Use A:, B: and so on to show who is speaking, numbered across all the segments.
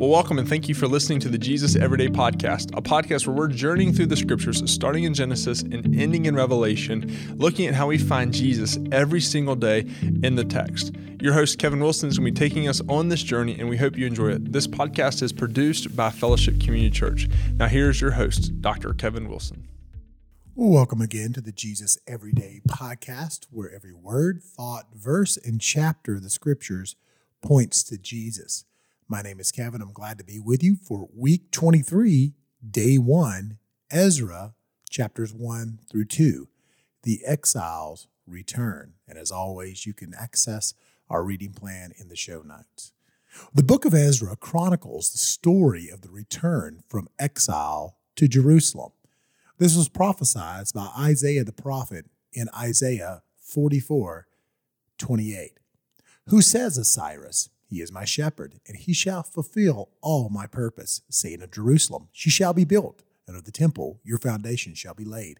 A: Well, welcome and thank you for listening to the Jesus Everyday Podcast, a podcast where we're journeying through the scriptures, starting in Genesis and ending in Revelation, looking at how we find Jesus every single day in the text. Your host, Kevin Wilson, is going to be taking us on this journey, and we hope you enjoy it. This podcast is produced by Fellowship Community Church. Now, here's your host, Dr. Kevin Wilson.
B: Welcome again to the Jesus Everyday Podcast, where every word, thought, verse, and chapter of the scriptures points to Jesus. My name is Kevin. I'm glad to be with you for week 23, day one, Ezra, chapters 1 through 2. The exiles return. And as always, you can access our reading plan in the show notes. The book of Ezra chronicles the story of the return from exile to Jerusalem. This was prophesied by Isaiah the prophet in Isaiah 44 28, who says of Cyrus, he is my shepherd, and he shall fulfill all my purpose, saying of Jerusalem, She shall be built, and of the temple, your foundation shall be laid.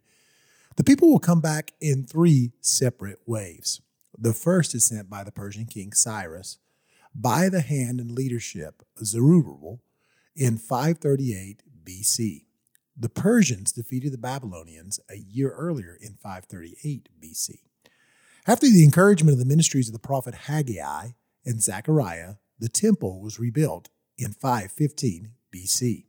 B: The people will come back in three separate waves. The first is sent by the Persian king Cyrus by the hand and leadership of Zerubbabel in 538 BC. The Persians defeated the Babylonians a year earlier in 538 BC. After the encouragement of the ministries of the prophet Haggai, and Zechariah, the temple was rebuilt in 515 BC.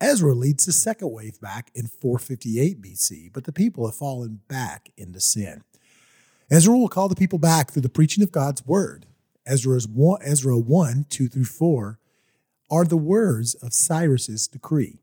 B: Ezra leads the second wave back in 458 BC, but the people have fallen back into sin. Ezra will call the people back through the preaching of God's word. Ezra's one, Ezra 1, 2 through 4 are the words of Cyrus's decree.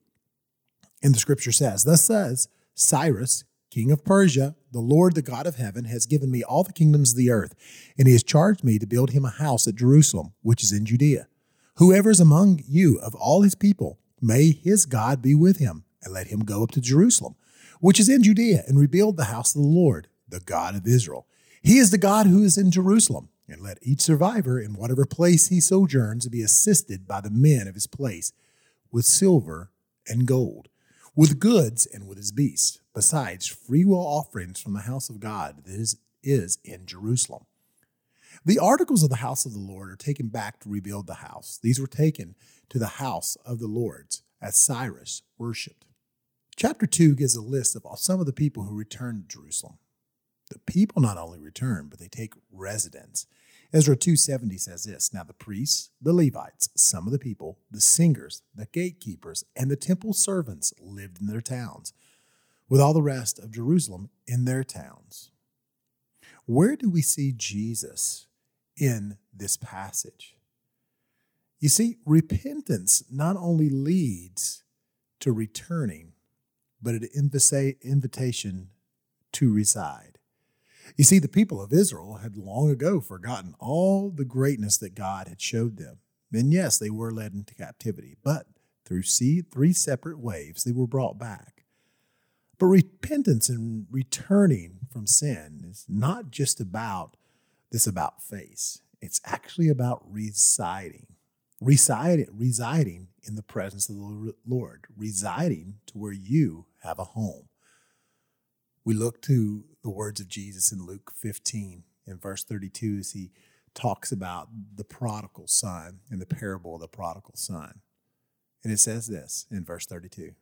B: And the scripture says, Thus says Cyrus, king of Persia, the Lord, the God of heaven, has given me all the kingdoms of the earth, and he has charged me to build him a house at Jerusalem, which is in Judea. Whoever is among you of all his people, may his God be with him, and let him go up to Jerusalem, which is in Judea, and rebuild the house of the Lord, the God of Israel. He is the God who is in Jerusalem, and let each survivor in whatever place he sojourns be assisted by the men of his place with silver and gold with goods and with his beasts, besides freewill offerings from the house of God that is, is in Jerusalem. The articles of the house of the Lord are taken back to rebuild the house. These were taken to the house of the Lord's as Cyrus worshipped. Chapter 2 gives a list of some of the people who returned to Jerusalem. The people not only return, but they take residence Ezra 2:70 says this, now the priests, the Levites, some of the people, the singers, the gatekeepers, and the temple servants lived in their towns, with all the rest of Jerusalem in their towns. Where do we see Jesus in this passage? You see, repentance not only leads to returning, but an invitation to reside. You see, the people of Israel had long ago forgotten all the greatness that God had showed them. And yes, they were led into captivity, but through three separate waves, they were brought back. But repentance and returning from sin is not just about this about face. It's actually about residing, residing, residing in the presence of the Lord, residing to where you have a home. We look to the words of Jesus in Luke 15 in verse 32 as he talks about the prodigal son in the parable of the prodigal son. And it says this in verse 32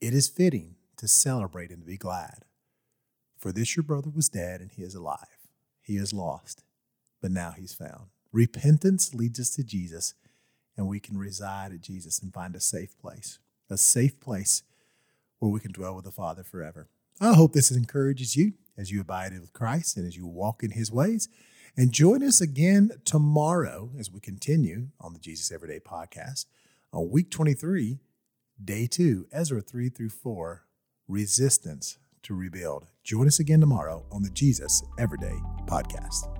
B: It is fitting to celebrate and to be glad, for this your brother was dead and he is alive. He is lost, but now he's found. Repentance leads us to Jesus, and we can reside at Jesus and find a safe place, a safe place where we can dwell with the Father forever. I hope this encourages you as you abide with Christ and as you walk in his ways. And join us again tomorrow as we continue on the Jesus Everyday podcast on week 23, day two, Ezra 3 through 4, resistance to rebuild. Join us again tomorrow on the Jesus Everyday podcast.